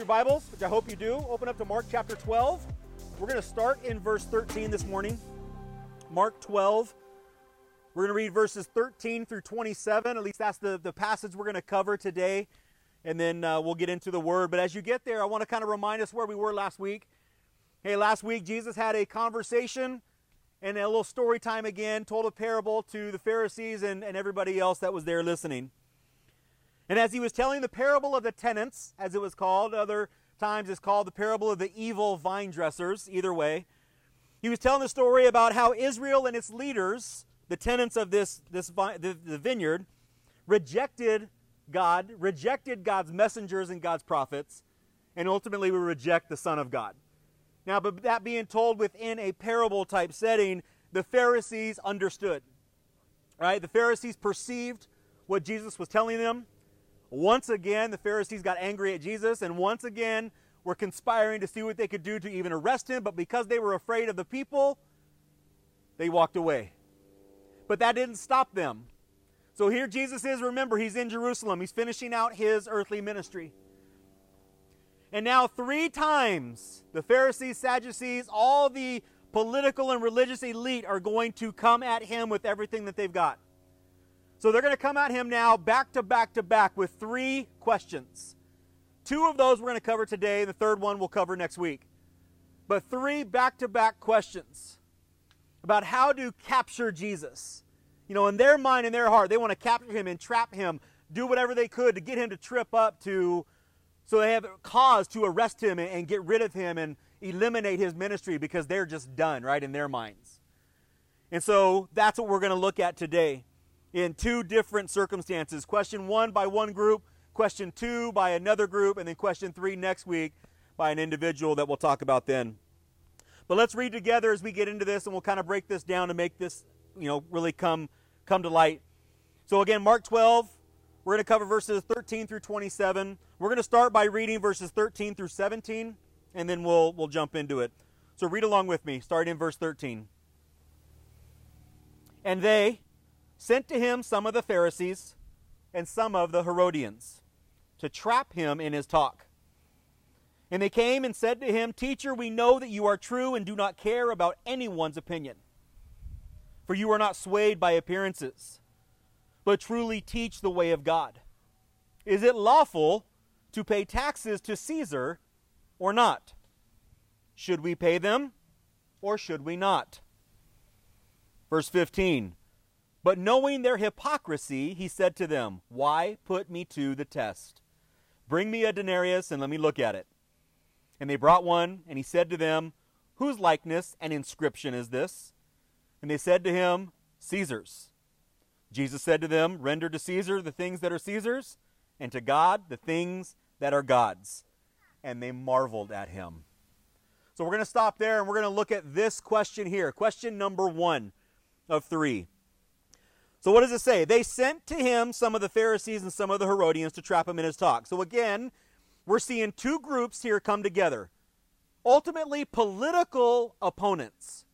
your Bibles, which I hope you do, open up to Mark chapter 12. We're going to start in verse 13 this morning. Mark 12. We're going to read verses 13 through 27. At least that's the, the passage we're going to cover today. And then uh, we'll get into the word. But as you get there, I want to kind of remind us where we were last week. Hey, last week Jesus had a conversation and a little story time again, told a parable to the Pharisees and, and everybody else that was there listening. And as he was telling the parable of the tenants, as it was called, other times it's called the parable of the evil vine dressers, either way, he was telling the story about how Israel and its leaders, the tenants of this, this the, the vineyard, rejected God, rejected God's messengers and God's prophets, and ultimately we reject the Son of God. Now, but that being told within a parable type setting, the Pharisees understood. Right? The Pharisees perceived what Jesus was telling them. Once again, the Pharisees got angry at Jesus, and once again were conspiring to see what they could do to even arrest him. But because they were afraid of the people, they walked away. But that didn't stop them. So here Jesus is, remember, he's in Jerusalem. He's finishing out his earthly ministry. And now, three times, the Pharisees, Sadducees, all the political and religious elite are going to come at him with everything that they've got. So they're going to come at him now back to back to back with three questions. Two of those we're going to cover today, the third one we'll cover next week. But three back to back questions about how to capture Jesus. You know, in their mind, in their heart, they want to capture him, entrap him, do whatever they could to get him to trip up to, so they have cause to arrest him and, and get rid of him and eliminate his ministry because they're just done, right, in their minds. And so that's what we're going to look at today in two different circumstances. Question one by one group, question two by another group, and then question three next week by an individual that we'll talk about then. But let's read together as we get into this, and we'll kind of break this down to make this, you know, really come come to light. So again, Mark 12, we're going to cover verses 13 through 27. We're going to start by reading verses 13 through 17, and then we'll we'll jump into it. So read along with me, starting in verse 13. And they, sent to him some of the Pharisees and some of the Herodians to trap him in his talk. And they came and said to him, Teacher, we know that you are true and do not care about anyone's opinion. For you are not swayed by appearances, but truly teach the way of God. Is it lawful to pay taxes to Caesar or not? Should we pay them or should we not? Verse 15 but knowing their hypocrisy, he said to them, Why put me to the test? Bring me a denarius and let me look at it. And they brought one, and he said to them, Whose likeness and inscription is this? And they said to him, Caesar's. Jesus said to them, Render to Caesar the things that are Caesar's, and to God the things that are God's. And they marveled at him. So we're going to stop there and we're going to look at this question here. Question number one of three. So what does it say? They sent to him some of the Pharisees and some of the Herodians to trap him in his talk. So again, we're seeing two groups here come together. Ultimately, political opponents.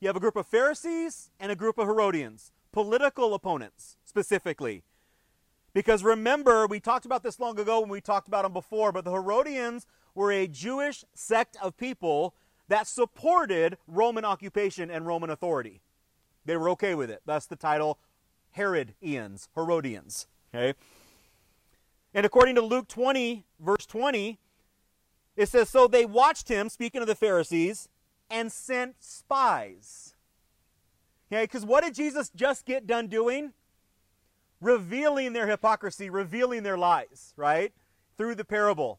You have a group of Pharisees and a group of Herodians, political opponents specifically. Because remember, we talked about this long ago when we talked about them before, but the Herodians were a Jewish sect of people that supported Roman occupation and Roman authority. They were okay with it. That's the title Herodians, Herodians. Okay? And according to Luke 20, verse 20, it says, So they watched him, speaking of the Pharisees, and sent spies. Okay, because what did Jesus just get done doing? Revealing their hypocrisy, revealing their lies, right? Through the parable.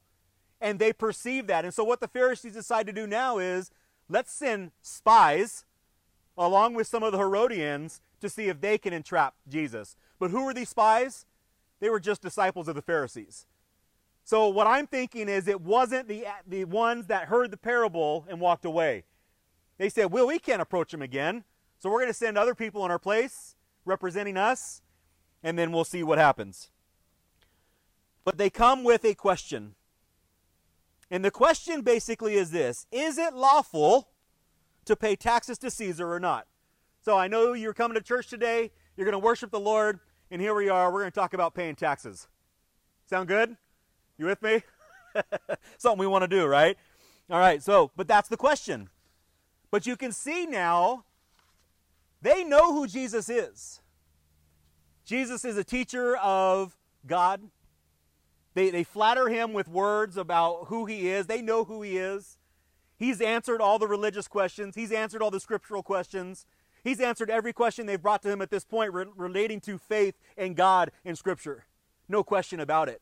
And they perceive that. And so what the Pharisees decide to do now is let's send spies along with some of the Herodians to see if they can entrap Jesus. But who were these spies? They were just disciples of the Pharisees. So what I'm thinking is it wasn't the, the ones that heard the parable and walked away. They said, well, we can't approach him again. So we're going to send other people in our place representing us, and then we'll see what happens. But they come with a question. And the question basically is this Is it lawful to pay taxes to Caesar or not. So I know you're coming to church today, you're going to worship the Lord, and here we are. We're going to talk about paying taxes. Sound good? You with me? Something we want to do, right? All right, so, but that's the question. But you can see now, they know who Jesus is. Jesus is a teacher of God. They, they flatter him with words about who he is. They know who he is. He's answered all the religious questions, he's answered all the scriptural questions. He's answered every question they've brought to him at this point re- relating to faith and God in Scripture. No question about it.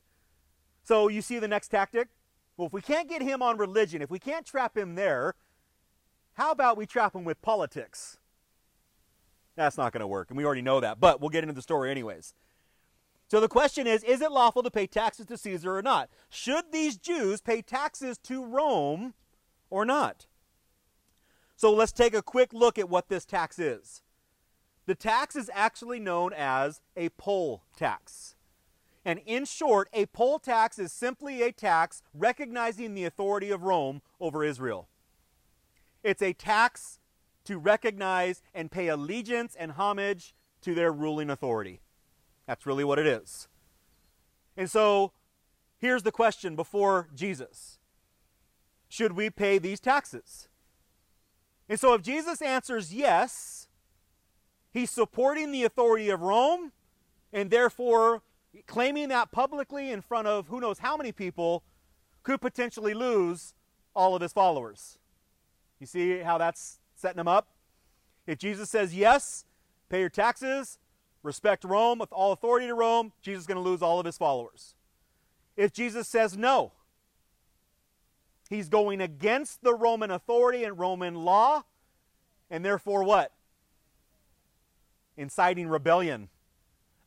So you see the next tactic? Well, if we can't get him on religion, if we can't trap him there, how about we trap him with politics? That's not going to work, and we already know that, but we'll get into the story anyways. So the question is Is it lawful to pay taxes to Caesar or not? Should these Jews pay taxes to Rome or not? So let's take a quick look at what this tax is. The tax is actually known as a poll tax. And in short, a poll tax is simply a tax recognizing the authority of Rome over Israel. It's a tax to recognize and pay allegiance and homage to their ruling authority. That's really what it is. And so here's the question before Jesus Should we pay these taxes? And so if Jesus answers yes, he's supporting the authority of Rome and therefore claiming that publicly in front of who knows how many people could potentially lose all of his followers. You see how that's setting him up? If Jesus says yes, pay your taxes, respect Rome with all authority to Rome, Jesus is going to lose all of his followers. If Jesus says no, he's going against the Roman authority and Roman law, and therefore what? Inciting rebellion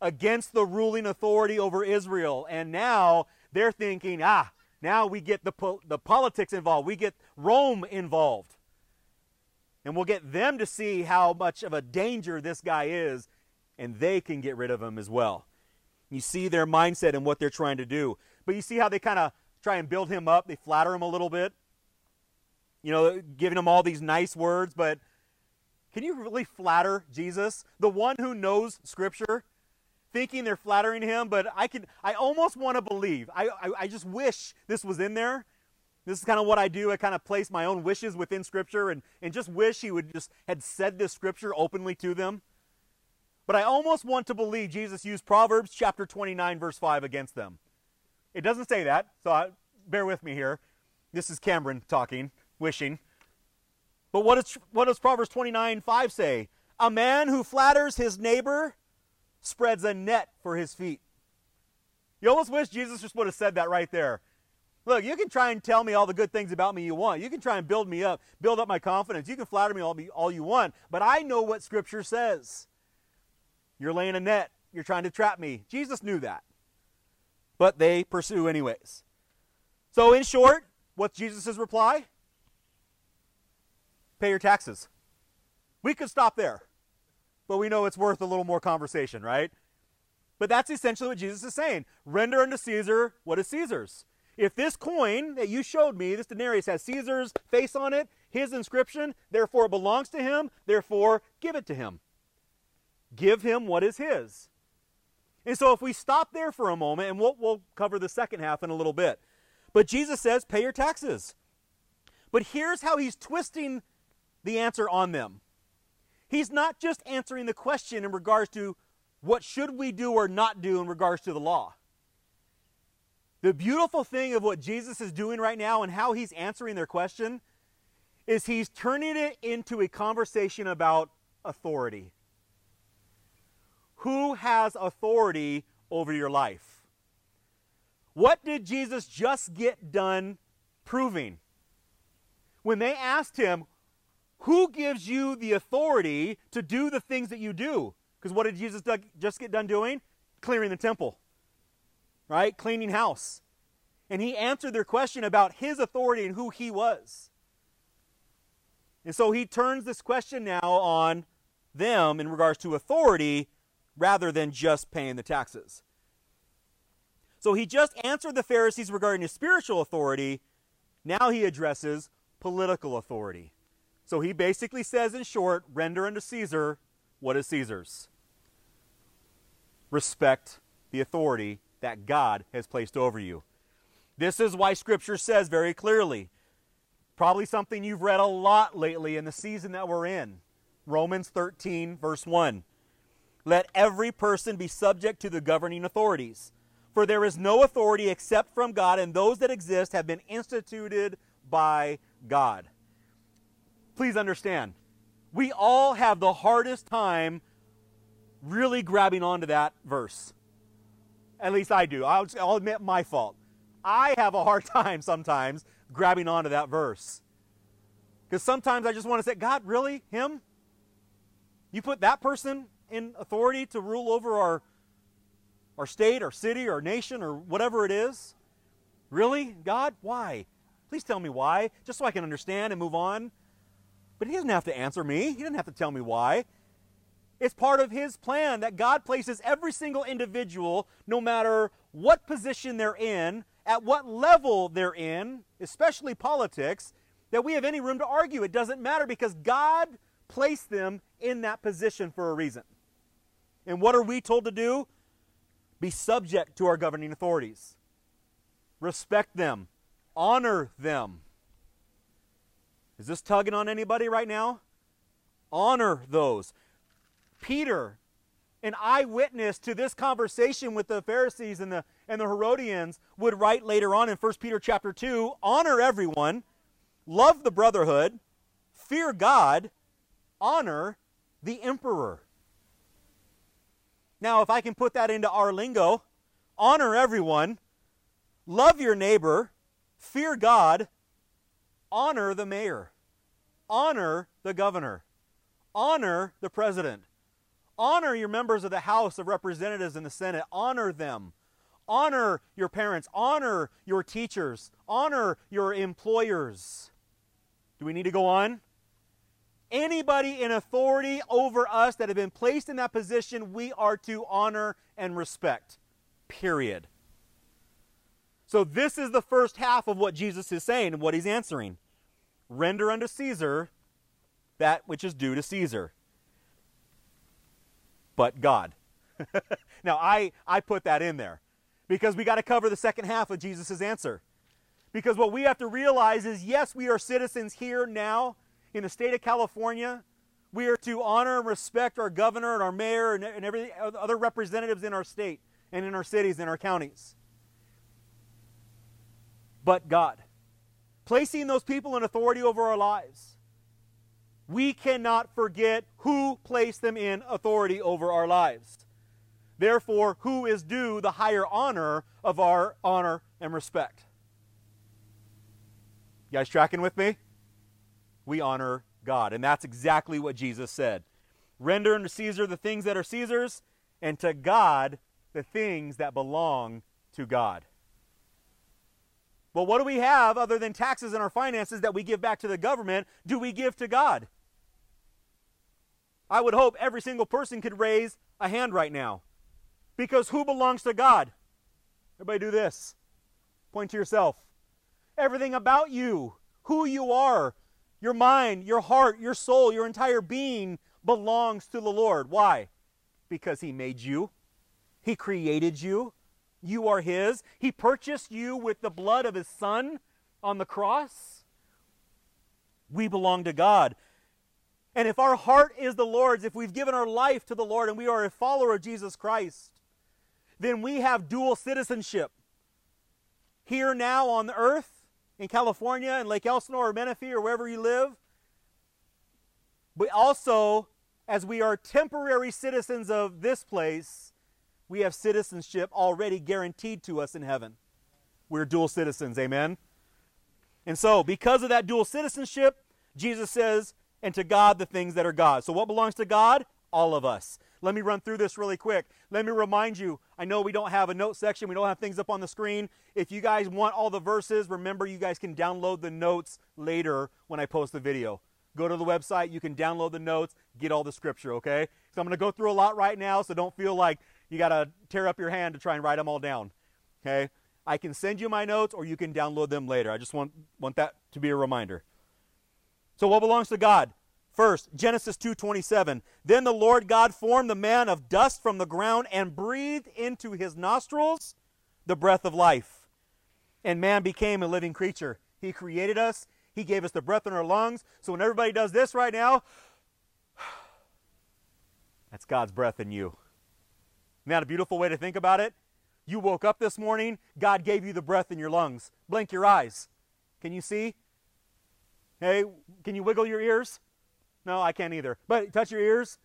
against the ruling authority over Israel. And now they're thinking, ah, now we get the, po- the politics involved, we get Rome involved. And we'll get them to see how much of a danger this guy is and they can get rid of him as well. You see their mindset and what they're trying to do. But you see how they kind of try and build him up, they flatter him a little bit. You know, giving him all these nice words, but can you really flatter Jesus, the one who knows Scripture, thinking they're flattering him? But I can, I almost want to believe. I, I, I just wish this was in there. This is kind of what I do. I kind of place my own wishes within Scripture and, and just wish he would just had said this Scripture openly to them. But I almost want to believe Jesus used Proverbs chapter 29, verse 5 against them. It doesn't say that, so I, bear with me here. This is Cameron talking, wishing. But what, is, what does Proverbs 29, 5 say? A man who flatters his neighbor spreads a net for his feet. You almost wish Jesus just would have said that right there. Look, you can try and tell me all the good things about me you want. You can try and build me up, build up my confidence. You can flatter me all, all you want, but I know what Scripture says. You're laying a net. You're trying to trap me. Jesus knew that. But they pursue anyways. So, in short, what's Jesus' reply? Pay your taxes. We could stop there, but we know it's worth a little more conversation, right? But that's essentially what Jesus is saying. Render unto Caesar what is Caesar's. If this coin that you showed me, this denarius, has Caesar's face on it, his inscription, therefore it belongs to him, therefore give it to him give him what is his. And so if we stop there for a moment, and we'll, we'll cover the second half in a little bit. But Jesus says, pay your taxes. But here's how he's twisting the answer on them. He's not just answering the question in regards to what should we do or not do in regards to the law. The beautiful thing of what Jesus is doing right now and how he's answering their question is he's turning it into a conversation about authority. Who has authority over your life? What did Jesus just get done proving? When they asked him, Who gives you the authority to do the things that you do? Because what did Jesus just get done doing? Clearing the temple, right? Cleaning house. And he answered their question about his authority and who he was. And so he turns this question now on them in regards to authority rather than just paying the taxes. So he just answered the Pharisees regarding his spiritual authority. Now he addresses political authority. So he basically says, in short, render unto Caesar what is Caesar's. Respect the authority that God has placed over you. This is why Scripture says very clearly, probably something you've read a lot lately in the season that we're in Romans 13, verse 1. Let every person be subject to the governing authorities. For there is no authority except from God, and those that exist have been instituted by God. Please understand, we all have the hardest time really grabbing onto that verse. At least I do. I'll, I'll admit my fault. I have a hard time sometimes grabbing onto that verse. Because sometimes I just want to say, God, really? Him? You put that person in authority to rule over our, our state, our city, our nation, or whatever it is? Really? God? Why? Please tell me why, just so I can understand and move on. But He doesn't have to answer me, He doesn't have to tell me why. It's part of His plan that God places every single individual, no matter what position they're in, at what level they're in, especially politics, that we have any room to argue. It doesn't matter because God placed them in that position for a reason. And what are we told to do? Be subject to our governing authorities, respect them, honor them. Is this tugging on anybody right now? Honor those. Peter, an eyewitness to this conversation with the Pharisees and the, and the Herodians, would write later on in 1 Peter chapter 2 honor everyone, love the brotherhood, fear God, honor the emperor. Now, if I can put that into our lingo, honor everyone, love your neighbor, fear God, honor the mayor, honor the governor, honor the president, honor your members of the House of Representatives and the Senate, honor them. Honor your parents, honor your teachers, honor your employers. Do we need to go on? Anybody in authority over us that have been placed in that position, we are to honor and respect. Period. So, this is the first half of what Jesus is saying and what he's answering. Render unto Caesar that which is due to Caesar. But God. now, I, I put that in there because we got to cover the second half of Jesus' answer. Because what we have to realize is yes, we are citizens here now, in the state of California, we are to honor and respect our governor and our mayor and, and every other representatives in our state and in our cities and our counties. But God, placing those people in authority over our lives, we cannot forget who placed them in authority over our lives. Therefore, who is due the higher honor of our honor and respect? You guys tracking with me? We honor God. And that's exactly what Jesus said. Render unto Caesar the things that are Caesar's, and to God the things that belong to God. Well, what do we have other than taxes and our finances that we give back to the government? Do we give to God? I would hope every single person could raise a hand right now. Because who belongs to God? Everybody do this. Point to yourself. Everything about you, who you are, your mind, your heart, your soul, your entire being belongs to the Lord. Why? Because He made you, He created you, you are His. He purchased you with the blood of His Son on the cross. We belong to God. And if our heart is the Lord's, if we've given our life to the Lord and we are a follower of Jesus Christ, then we have dual citizenship. Here now on the earth in California, in Lake Elsinore or Menifee or wherever you live. But also, as we are temporary citizens of this place, we have citizenship already guaranteed to us in heaven. We're dual citizens, amen? And so, because of that dual citizenship, Jesus says, and to God the things that are God. So, what belongs to God? All of us. Let me run through this really quick. Let me remind you I know we don't have a note section, we don't have things up on the screen. If you guys want all the verses, remember you guys can download the notes later when I post the video. Go to the website, you can download the notes, get all the scripture, okay? So I'm going to go through a lot right now, so don't feel like you got to tear up your hand to try and write them all down, okay? I can send you my notes or you can download them later. I just want, want that to be a reminder. So, what belongs to God? First, Genesis 2:27. Then the Lord God formed the man of dust from the ground and breathed into his nostrils the breath of life. and man became a living creature. He created us, He gave us the breath in our lungs. So when everybody does this right now, that's God's breath in you. Isn't that a beautiful way to think about it? You woke up this morning, God gave you the breath in your lungs. Blink your eyes. Can you see? Hey, can you wiggle your ears? No, I can't either. But touch your ears.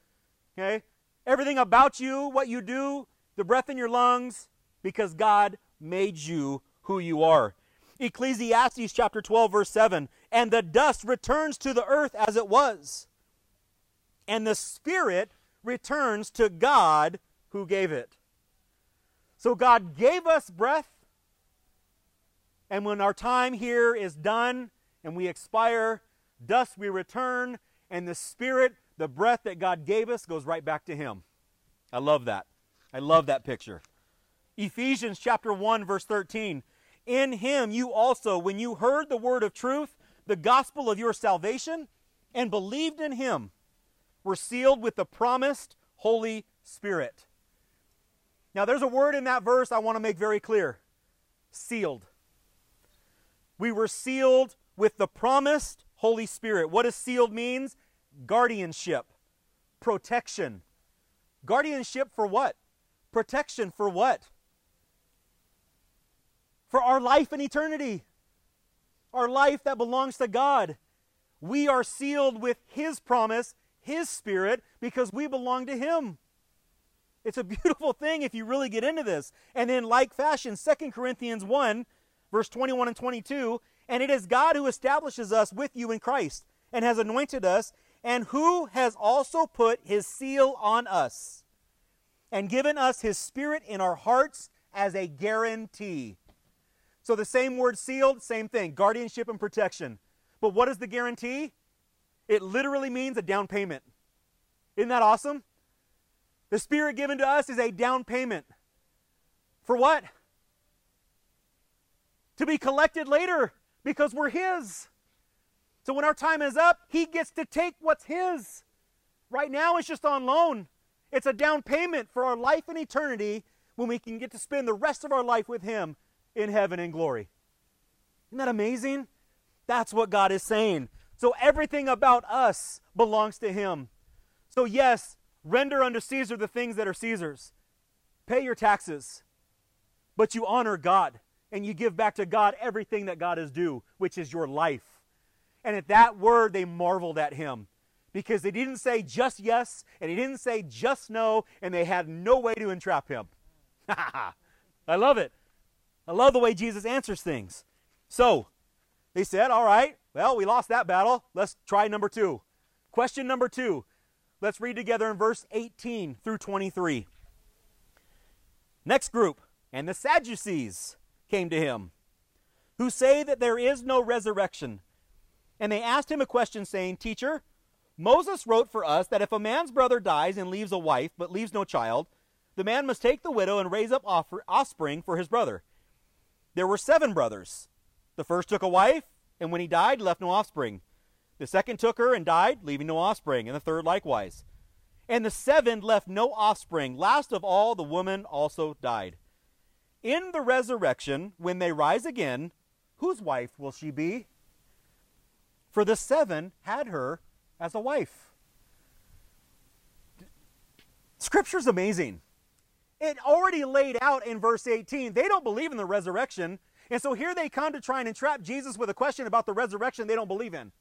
Okay? Everything about you, what you do, the breath in your lungs, because God made you who you are. Ecclesiastes chapter 12, verse 7 And the dust returns to the earth as it was, and the spirit returns to God who gave it. So God gave us breath, and when our time here is done and we expire, dust we return, and the spirit, the breath that God gave us, goes right back to Him. I love that. I love that picture. Ephesians chapter 1, verse 13. In him you also, when you heard the word of truth, the gospel of your salvation, and believed in him, were sealed with the promised Holy Spirit. Now, there's a word in that verse I want to make very clear sealed. We were sealed with the promised Holy Spirit. What does sealed means? Guardianship, protection. Guardianship for what? Protection for what? for our life in eternity, our life that belongs to God. We are sealed with His promise, His Spirit, because we belong to Him. It's a beautiful thing if you really get into this. And in like fashion, 2 Corinthians 1, verse 21 and 22, and it is God who establishes us with you in Christ and has anointed us, and who has also put his seal on us and given us his spirit in our hearts as a guarantee. So the same word sealed, same thing guardianship and protection. But what is the guarantee? It literally means a down payment. Isn't that awesome? The Spirit given to us is a down payment. For what? To be collected later because we're His. So when our time is up, He gets to take what's His. Right now, it's just on loan. It's a down payment for our life in eternity when we can get to spend the rest of our life with Him in heaven in glory. Isn't that amazing? That's what God is saying. So everything about us belongs to Him. So, yes, render unto Caesar the things that are Caesar's. Pay your taxes, but you honor God and you give back to God everything that God is due, which is your life. And at that word, they marveled at him because they didn't say just yes and he didn't say just no, and they had no way to entrap him. I love it. I love the way Jesus answers things. So, they said, All right, well, we lost that battle. Let's try number two. Question number two. Let's read together in verse 18 through 23. Next group, and the Sadducees came to him, who say that there is no resurrection. And they asked him a question, saying, Teacher, Moses wrote for us that if a man's brother dies and leaves a wife, but leaves no child, the man must take the widow and raise up offspring for his brother. There were seven brothers. The first took a wife, and when he died, left no offspring. The second took her and died, leaving no offspring, and the third likewise. And the seven left no offspring. Last of all, the woman also died. In the resurrection, when they rise again, whose wife will she be? For the seven had her as a wife. Scripture's amazing it already laid out in verse 18. They don't believe in the resurrection. And so here they come to try and entrap Jesus with a question about the resurrection they don't believe in.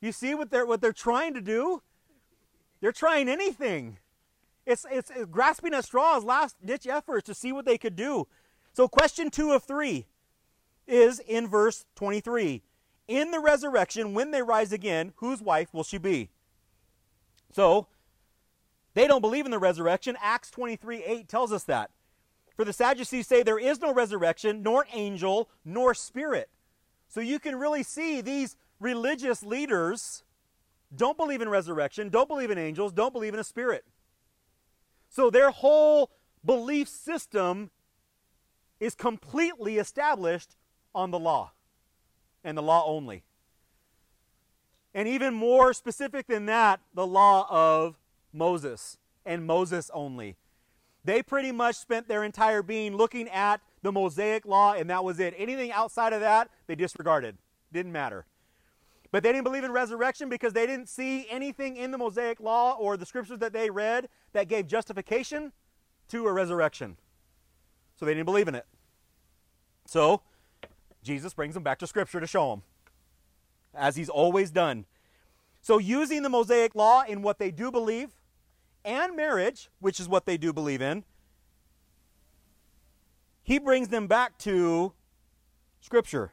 You see what they're, what they're trying to do? They're trying anything. It's, it's, it's grasping at straws, last ditch efforts to see what they could do. So, question two of three is in verse 23. In the resurrection, when they rise again, whose wife will she be? So, they don't believe in the resurrection. Acts 23 8 tells us that. For the Sadducees say there is no resurrection, nor angel, nor spirit. So you can really see these religious leaders don't believe in resurrection, don't believe in angels, don't believe in a spirit. So their whole belief system is completely established on the law and the law only. And even more specific than that, the law of Moses and Moses only. They pretty much spent their entire being looking at the Mosaic law, and that was it. Anything outside of that, they disregarded. Didn't matter. But they didn't believe in resurrection because they didn't see anything in the Mosaic law or the scriptures that they read that gave justification to a resurrection. So they didn't believe in it. So Jesus brings them back to scripture to show them, as he's always done. So using the Mosaic law in what they do believe and marriage, which is what they do believe in, he brings them back to Scripture.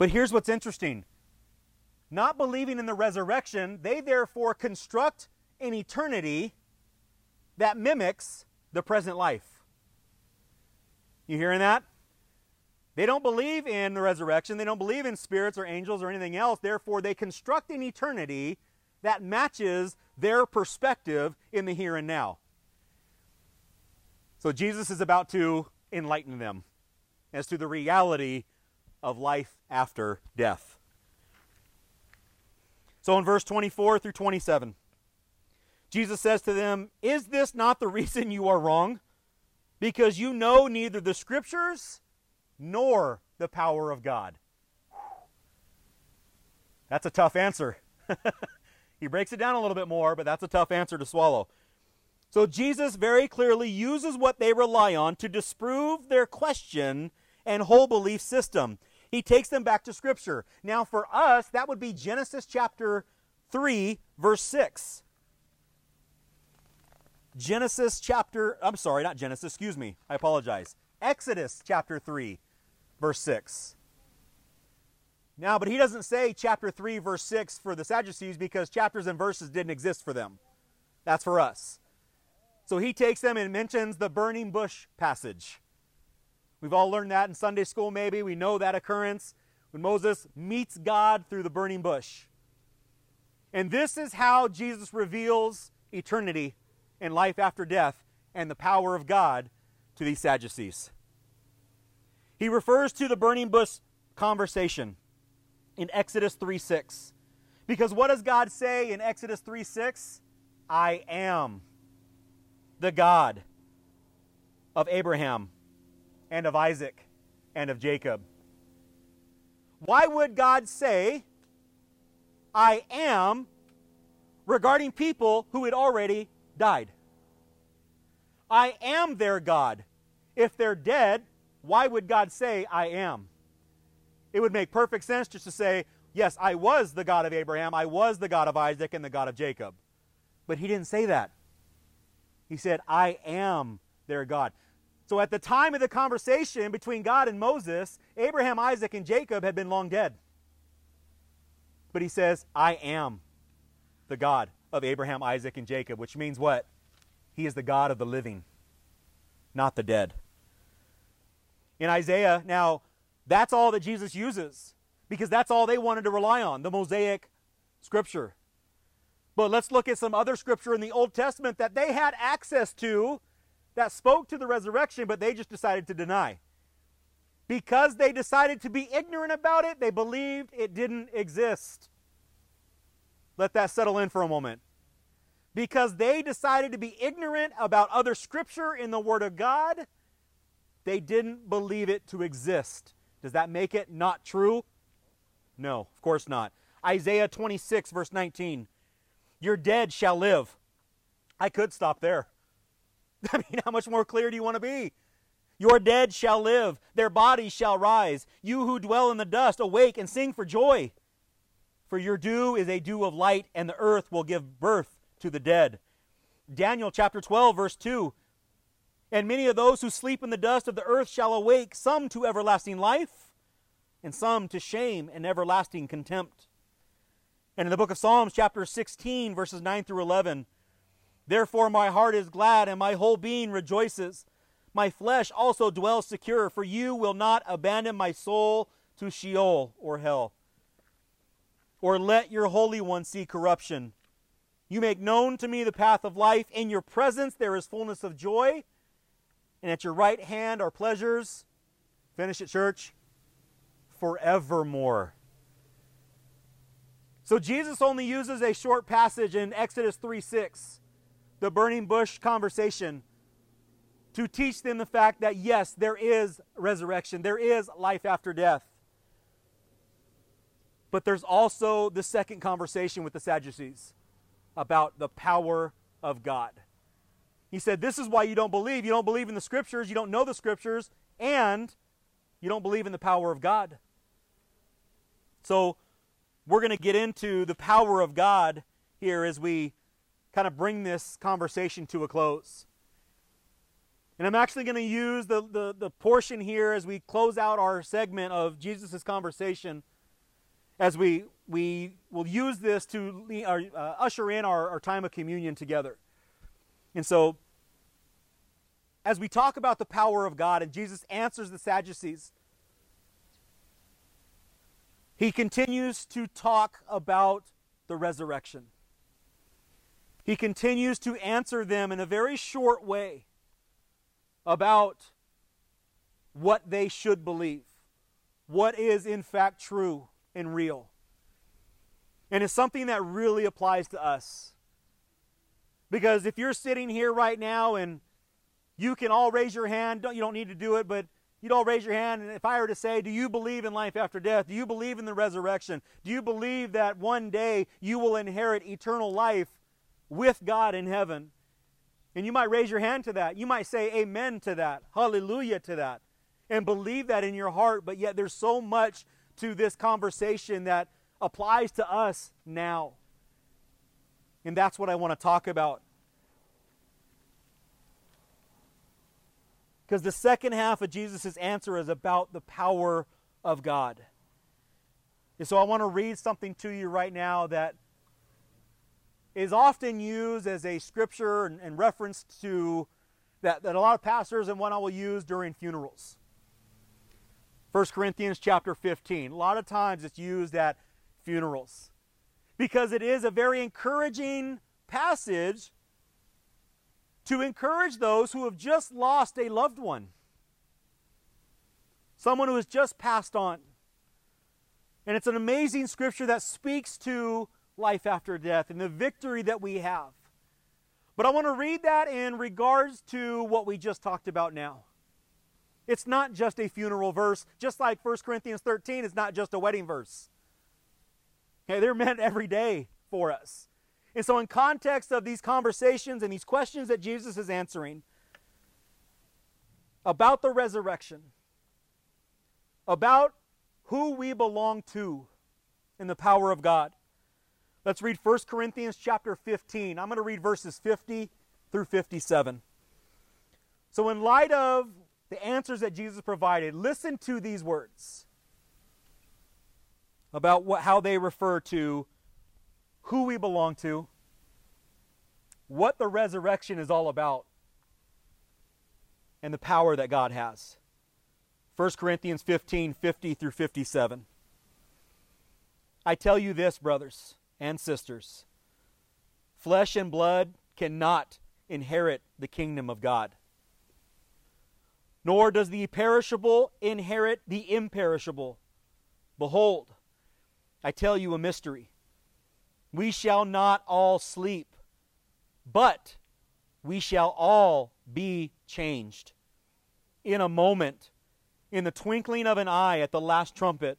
But here's what's interesting not believing in the resurrection, they therefore construct an eternity that mimics the present life. You hearing that? They don't believe in the resurrection. They don't believe in spirits or angels or anything else. Therefore, they construct an eternity that matches their perspective in the here and now. So Jesus is about to enlighten them as to the reality of life after death. So in verse 24 through 27, Jesus says to them, Is this not the reason you are wrong? Because you know neither the scriptures nor the power of God. That's a tough answer. he breaks it down a little bit more, but that's a tough answer to swallow. So Jesus very clearly uses what they rely on to disprove their question and whole belief system. He takes them back to Scripture. Now, for us, that would be Genesis chapter 3, verse 6. Genesis chapter, I'm sorry, not Genesis, excuse me, I apologize. Exodus chapter 3, verse 6. Now, but he doesn't say chapter 3, verse 6 for the Sadducees because chapters and verses didn't exist for them. That's for us. So he takes them and mentions the burning bush passage. We've all learned that in Sunday school, maybe. We know that occurrence when Moses meets God through the burning bush. And this is how Jesus reveals eternity and life after death and the power of God to these Sadducees. He refers to the burning bush conversation in Exodus 3 6. Because what does God say in Exodus 3 6? I am the God of Abraham and of Isaac and of Jacob. Why would God say, I am, regarding people who had already died? I am their God. If they're dead, why would God say, I am? It would make perfect sense just to say, Yes, I was the God of Abraham, I was the God of Isaac, and the God of Jacob. But he didn't say that. He said, I am their God. So at the time of the conversation between God and Moses, Abraham, Isaac, and Jacob had been long dead. But he says, I am the God of Abraham, Isaac, and Jacob, which means what? He is the God of the living, not the dead. In Isaiah, now, that's all that Jesus uses because that's all they wanted to rely on the Mosaic scripture. But let's look at some other scripture in the Old Testament that they had access to that spoke to the resurrection, but they just decided to deny. Because they decided to be ignorant about it, they believed it didn't exist. Let that settle in for a moment. Because they decided to be ignorant about other scripture in the Word of God, they didn't believe it to exist. Does that make it not true? No, of course not. Isaiah 26, verse 19. Your dead shall live. I could stop there. I mean, how much more clear do you want to be? Your dead shall live, their bodies shall rise. You who dwell in the dust, awake and sing for joy. For your dew is a dew of light, and the earth will give birth to the dead. Daniel chapter 12, verse 2. And many of those who sleep in the dust of the earth shall awake, some to everlasting life, and some to shame and everlasting contempt. And in the book of Psalms, chapter 16, verses 9 through 11, Therefore, my heart is glad and my whole being rejoices. My flesh also dwells secure, for you will not abandon my soul to Sheol or hell. Or let your Holy One see corruption. You make known to me the path of life. In your presence there is fullness of joy, and at your right hand are pleasures. Finish it, church. Forevermore. So Jesus only uses a short passage in Exodus 3 6 the burning bush conversation to teach them the fact that yes, there is resurrection, there is life after death. But there's also the second conversation with the Sadducees about the power of God. He said, This is why you don't believe. You don't believe in the scriptures, you don't know the scriptures, and you don't believe in the power of God. So, we're going to get into the power of God here as we kind of bring this conversation to a close. And I'm actually going to use the, the, the, portion here as we close out our segment of Jesus' conversation, as we, we will use this to uh, usher in our, our time of communion together. And so, as we talk about the power of God and Jesus answers the Sadducees, he continues to talk about the resurrection. He continues to answer them in a very short way about what they should believe, what is in fact true and real. And it's something that really applies to us. Because if you're sitting here right now and you can all raise your hand, don't, you don't need to do it, but you'd all raise your hand. And if I were to say, Do you believe in life after death? Do you believe in the resurrection? Do you believe that one day you will inherit eternal life with God in heaven? And you might raise your hand to that. You might say amen to that, hallelujah to that, and believe that in your heart. But yet there's so much to this conversation that applies to us now. And that's what I want to talk about. Because the second half of Jesus' answer is about the power of God. And so I want to read something to you right now that is often used as a scripture and, and reference to that, that a lot of pastors and one I will use during funerals. 1 Corinthians chapter 15. A lot of times it's used at funerals because it is a very encouraging passage to encourage those who have just lost a loved one, someone who has just passed on. And it's an amazing scripture that speaks to life after death and the victory that we have. But I want to read that in regards to what we just talked about now. It's not just a funeral verse, just like 1 Corinthians 13 is not just a wedding verse. Okay, they're meant every day for us. And so, in context of these conversations and these questions that Jesus is answering about the resurrection, about who we belong to in the power of God, let's read 1 Corinthians chapter 15. I'm going to read verses 50 through 57. So, in light of the answers that Jesus provided, listen to these words about what, how they refer to who we belong to, what the resurrection is all about, and the power that God has. 1 Corinthians 15 50 through 57. I tell you this, brothers and sisters flesh and blood cannot inherit the kingdom of God, nor does the perishable inherit the imperishable. Behold, I tell you a mystery. We shall not all sleep, but we shall all be changed. In a moment, in the twinkling of an eye at the last trumpet.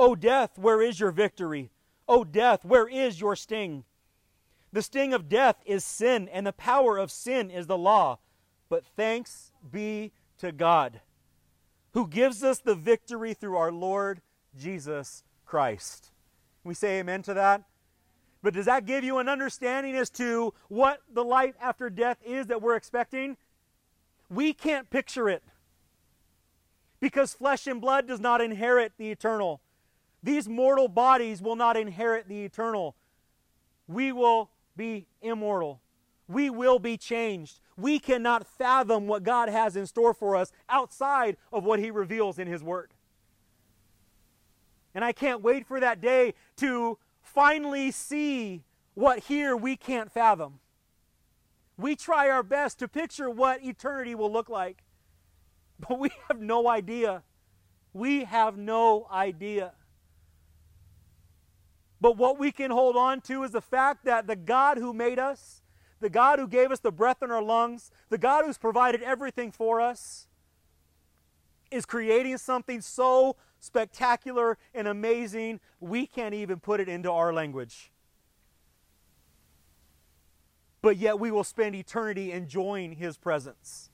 O death, where is your victory? O death, where is your sting? The sting of death is sin, and the power of sin is the law. But thanks be to God, who gives us the victory through our Lord Jesus Christ. We say amen to that? But does that give you an understanding as to what the life after death is that we're expecting? We can't picture it because flesh and blood does not inherit the eternal. These mortal bodies will not inherit the eternal. We will be immortal. we will be changed. We cannot fathom what God has in store for us outside of what He reveals in His Word. And I can't wait for that day to finally see what here we can't fathom. We try our best to picture what eternity will look like, but we have no idea. We have no idea. But what we can hold on to is the fact that the God who made us, the God who gave us the breath in our lungs, the God who's provided everything for us, is creating something so spectacular and amazing, we can't even put it into our language. But yet we will spend eternity enjoying His presence.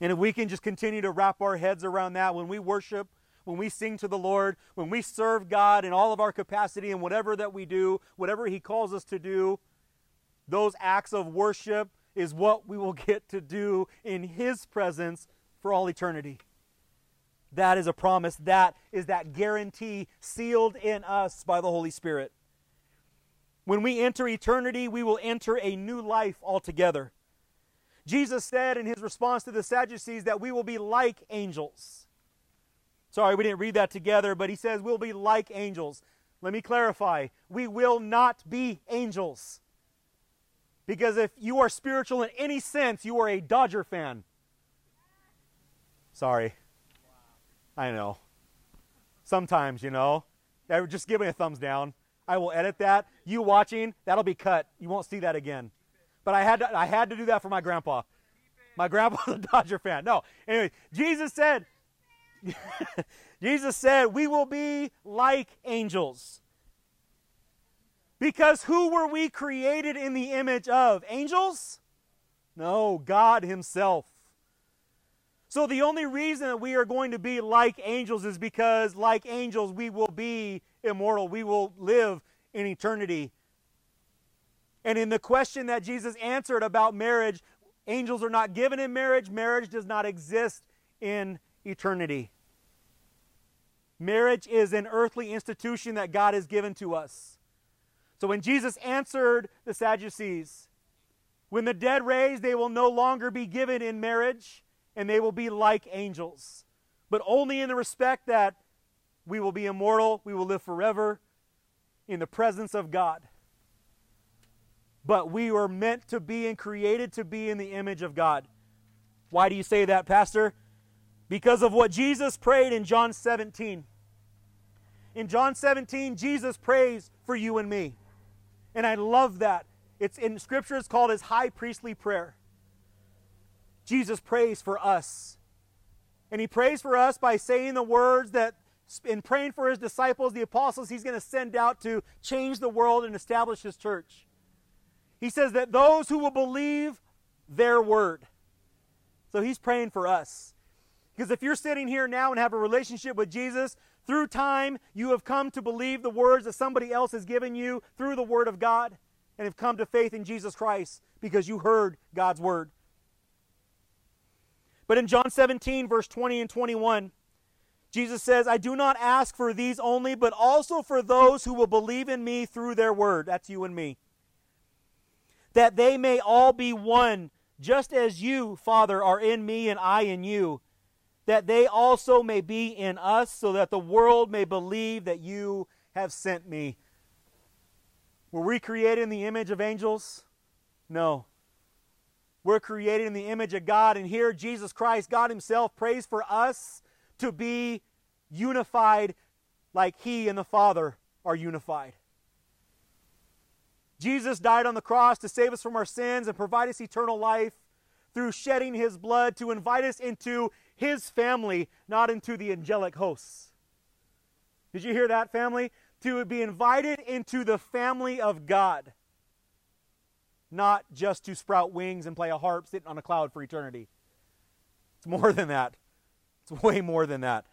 And if we can just continue to wrap our heads around that when we worship, when we sing to the Lord, when we serve God in all of our capacity and whatever that we do, whatever He calls us to do, those acts of worship is what we will get to do in His presence for all eternity. That is a promise. That is that guarantee sealed in us by the Holy Spirit. When we enter eternity, we will enter a new life altogether. Jesus said in his response to the Sadducees that we will be like angels. Sorry, we didn't read that together, but he says we'll be like angels. Let me clarify. We will not be angels. Because if you are spiritual in any sense, you are a Dodger fan. Sorry. I know. Sometimes, you know. Just give me a thumbs down. I will edit that. You watching, that'll be cut. You won't see that again. But I had to, I had to do that for my grandpa. My grandpa's a Dodger fan. No. Anyway, Jesus said, Jesus said, we will be like angels. Because who were we created in the image of? Angels? No, God Himself. So the only reason that we are going to be like angels is because, like angels, we will be immortal. We will live in eternity. And in the question that Jesus answered about marriage, angels are not given in marriage, marriage does not exist in eternity. Marriage is an earthly institution that God has given to us. So when Jesus answered the Sadducees, when the dead raise, they will no longer be given in marriage, and they will be like angels, but only in the respect that we will be immortal, we will live forever in the presence of God. But we were meant to be and created to be in the image of God. Why do you say that, Pastor? Because of what Jesus prayed in John 17. In John 17, Jesus prays for you and me. And I love that. It's in scripture it's called his high priestly prayer. Jesus prays for us. And he prays for us by saying the words that in praying for his disciples, the apostles he's going to send out to change the world and establish his church. He says that those who will believe their word. So he's praying for us. Because if you're sitting here now and have a relationship with Jesus, through time you have come to believe the words that somebody else has given you through the Word of God and have come to faith in Jesus Christ because you heard God's Word. But in John 17, verse 20 and 21, Jesus says, I do not ask for these only, but also for those who will believe in me through their word. That's you and me. That they may all be one, just as you, Father, are in me and I in you that they also may be in us, so that the world may believe that you have sent me. Were we created in the image of angels? No. We're created in the image of God, and here Jesus Christ, God Himself, prays for us to be unified like He and the Father are unified. Jesus died on the cross to save us from our sins and provide us eternal life through shedding His blood to invite us into his family, not into the angelic hosts. Did you hear that, family? To be invited into the family of God, not just to sprout wings and play a harp sitting on a cloud for eternity. It's more than that. It's way more than that.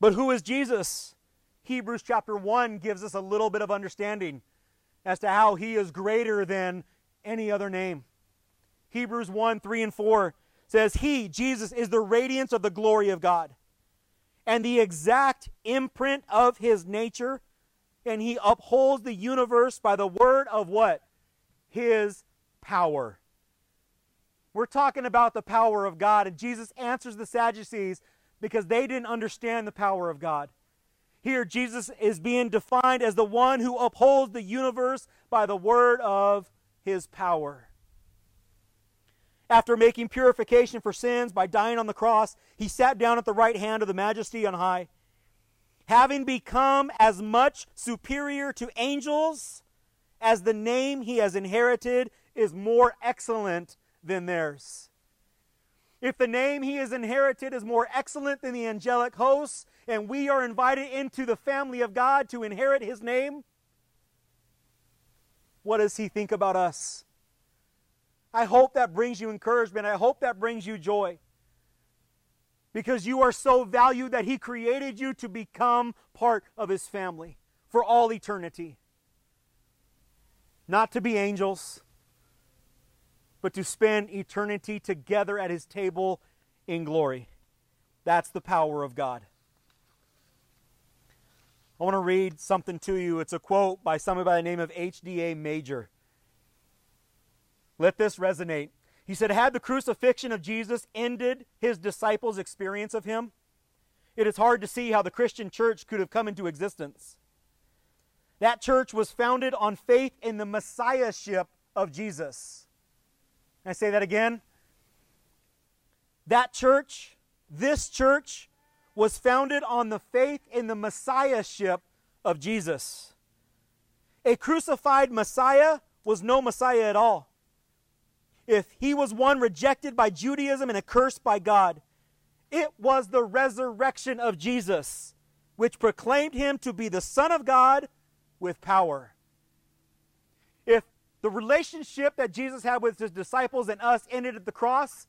But who is Jesus? Hebrews chapter 1 gives us a little bit of understanding as to how he is greater than any other name. Hebrews 1 3 and 4 says, He, Jesus, is the radiance of the glory of God and the exact imprint of his nature, and he upholds the universe by the word of what? His power. We're talking about the power of God, and Jesus answers the Sadducees because they didn't understand the power of God. Here, Jesus is being defined as the one who upholds the universe by the word of his power. After making purification for sins by dying on the cross, he sat down at the right hand of the majesty on high. Having become as much superior to angels as the name he has inherited is more excellent than theirs. If the name he has inherited is more excellent than the angelic hosts, and we are invited into the family of God to inherit his name, what does he think about us? I hope that brings you encouragement. I hope that brings you joy. Because you are so valued that he created you to become part of his family for all eternity. Not to be angels, but to spend eternity together at his table in glory. That's the power of God. I want to read something to you. It's a quote by somebody by the name of H.D.A. Major. Let this resonate. He said, Had the crucifixion of Jesus ended his disciples' experience of him? It is hard to see how the Christian church could have come into existence. That church was founded on faith in the messiahship of Jesus. Can I say that again? That church, this church, was founded on the faith in the messiahship of Jesus. A crucified Messiah was no Messiah at all. If he was one rejected by Judaism and accursed by God, it was the resurrection of Jesus which proclaimed him to be the Son of God with power. If the relationship that Jesus had with his disciples and us ended at the cross,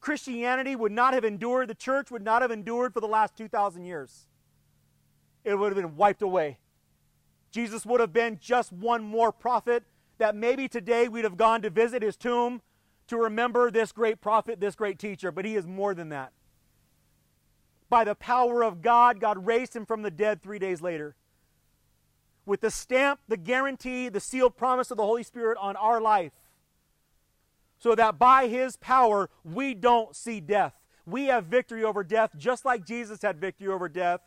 Christianity would not have endured, the church would not have endured for the last 2,000 years. It would have been wiped away. Jesus would have been just one more prophet that maybe today we'd have gone to visit his tomb to remember this great prophet, this great teacher, but he is more than that. By the power of God, God raised him from the dead three days later with the stamp, the guarantee, the sealed promise of the Holy Spirit on our life. So that by His power, we don't see death. We have victory over death, just like Jesus had victory over death,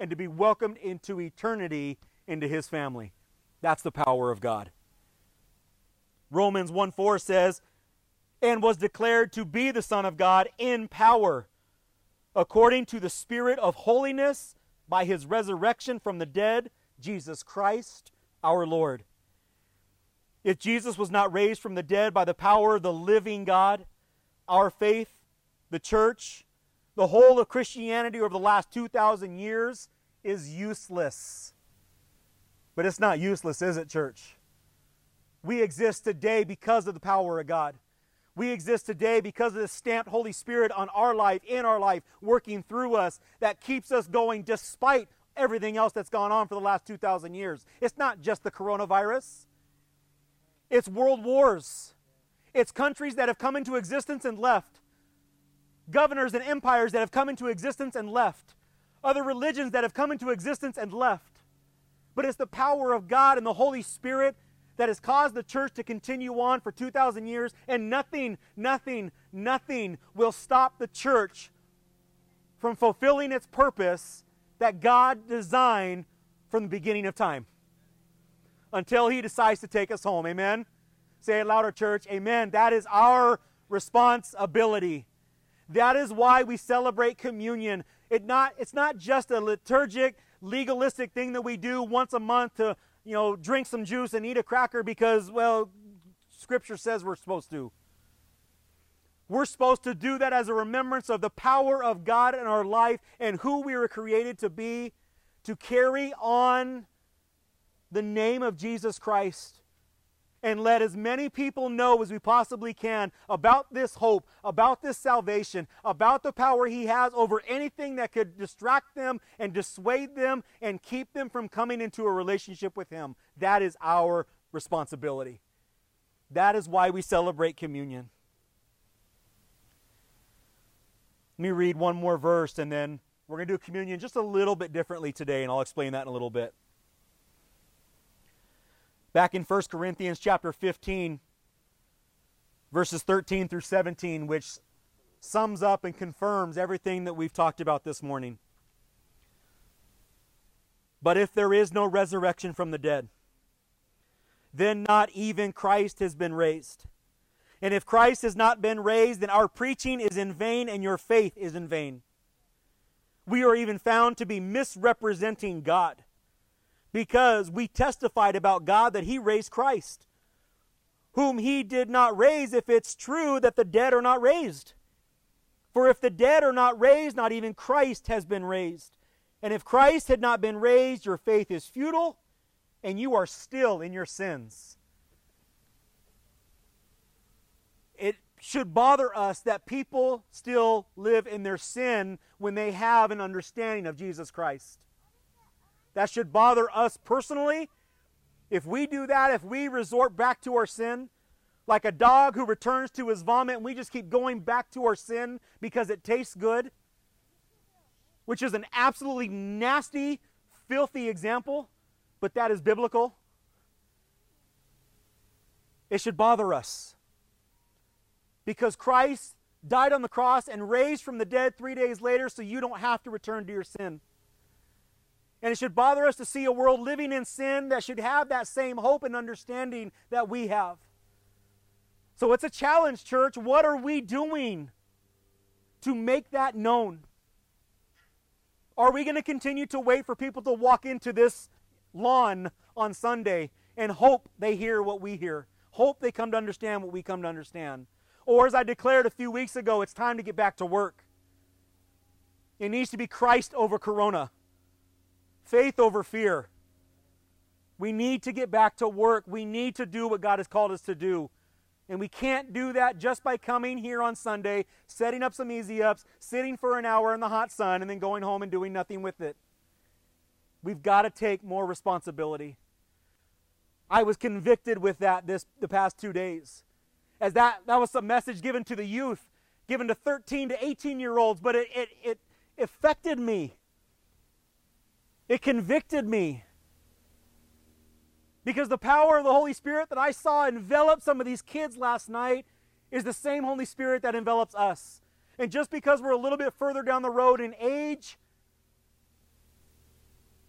and to be welcomed into eternity into His family. That's the power of God. Romans 1 4 says, and was declared to be the Son of God in power, according to the Spirit of holiness by his resurrection from the dead Jesus Christ our Lord. If Jesus was not raised from the dead by the power of the living God, our faith, the church, the whole of Christianity over the last 2,000 years is useless. But it's not useless, is it, church? We exist today because of the power of God. We exist today because of the stamped Holy Spirit on our life, in our life, working through us, that keeps us going despite everything else that's gone on for the last 2,000 years. It's not just the coronavirus, it's world wars, it's countries that have come into existence and left, governors and empires that have come into existence and left, other religions that have come into existence and left. But it's the power of God and the Holy Spirit that has caused the church to continue on for 2,000 years, and nothing, nothing, nothing will stop the church from fulfilling its purpose that God designed from the beginning of time until He decides to take us home. Amen? Say it louder, church. Amen. That is our responsibility. That is why we celebrate communion. It not, it's not just a liturgic, legalistic thing that we do once a month to, you know, drink some juice and eat a cracker because, well, Scripture says we're supposed to. We're supposed to do that as a remembrance of the power of God in our life and who we were created to be, to carry on the name of Jesus Christ and let as many people know as we possibly can about this hope, about this salvation, about the power He has over anything that could distract them and dissuade them and keep them from coming into a relationship with Him. That is our responsibility. That is why we celebrate communion. Let me read one more verse and then we're going to do communion just a little bit differently today, and I'll explain that in a little bit. Back in 1 Corinthians chapter 15, verses 13 through 17, which sums up and confirms everything that we've talked about this morning. But if there is no resurrection from the dead, then not even Christ has been raised. And if Christ has not been raised, then our preaching is in vain and your faith is in vain. We are even found to be misrepresenting God because we testified about God that He raised Christ, whom He did not raise, if it's true that the dead are not raised. For if the dead are not raised, not even Christ has been raised. And if Christ had not been raised, your faith is futile and you are still in your sins. It should bother us that people still live in their sin when they have an understanding of Jesus Christ. That should bother us personally. If we do that, if we resort back to our sin, like a dog who returns to his vomit and we just keep going back to our sin because it tastes good, which is an absolutely nasty, filthy example, but that is biblical. It should bother us because Christ died on the cross and raised from the dead three days later so you don't have to return to your sin. And it should bother us to see a world living in sin that should have that same hope and understanding that we have. So it's a challenge, church. What are we doing to make that known? Are we going to continue to wait for people to walk into this lawn on Sunday and hope they hear what we hear? Hope they come to understand what we come to understand? Or, as I declared a few weeks ago, it's time to get back to work. It needs to be Christ over Corona, faith over fear. We need to get back to work. We need to do what God has called us to do. And we can't do that just by coming here on Sunday, setting up some easy ups, sitting for an hour in the hot sun, and then going home and doing nothing with it. We've got to take more responsibility. I was convicted with that this the past two days. As that, that was a message given to the youth, given to 13 to 18 year olds, but it, it, it affected me. It convicted me. Because the power of the Holy Spirit that I saw envelop some of these kids last night is the same Holy Spirit that envelops us. And just because we're a little bit further down the road in age,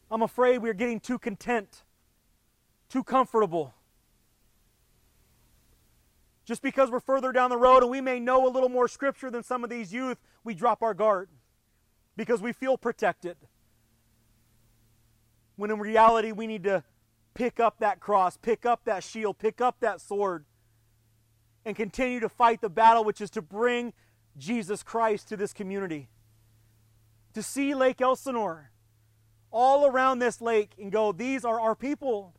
I'm afraid we're getting too content, too comfortable. Just because we're further down the road and we may know a little more scripture than some of these youth, we drop our guard because we feel protected. When in reality, we need to pick up that cross, pick up that shield, pick up that sword, and continue to fight the battle, which is to bring Jesus Christ to this community. To see Lake Elsinore all around this lake and go, these are our people.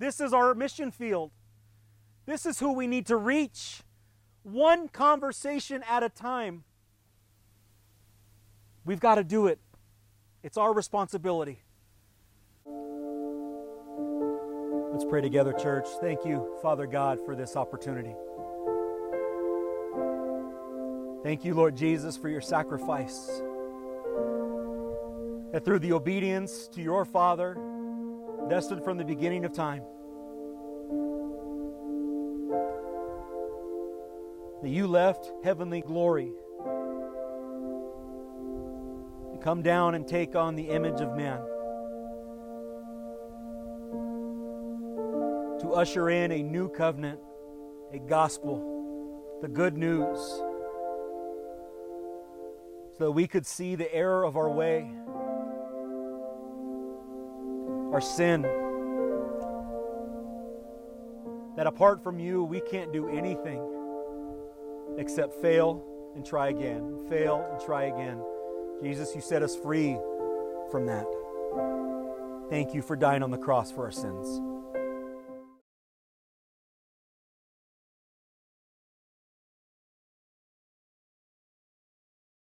This is our mission field. This is who we need to reach. One conversation at a time. We've got to do it. It's our responsibility. Let's pray together, church. Thank you, Father God, for this opportunity. Thank you, Lord Jesus, for your sacrifice. That through the obedience to your Father, destined from the beginning of time, that you left heavenly glory to come down and take on the image of man. To usher in a new covenant, a gospel, the good news, so that we could see the error of our way, our sin, that apart from you, we can't do anything except fail and try again, fail and try again. Jesus, you set us free from that. Thank you for dying on the cross for our sins.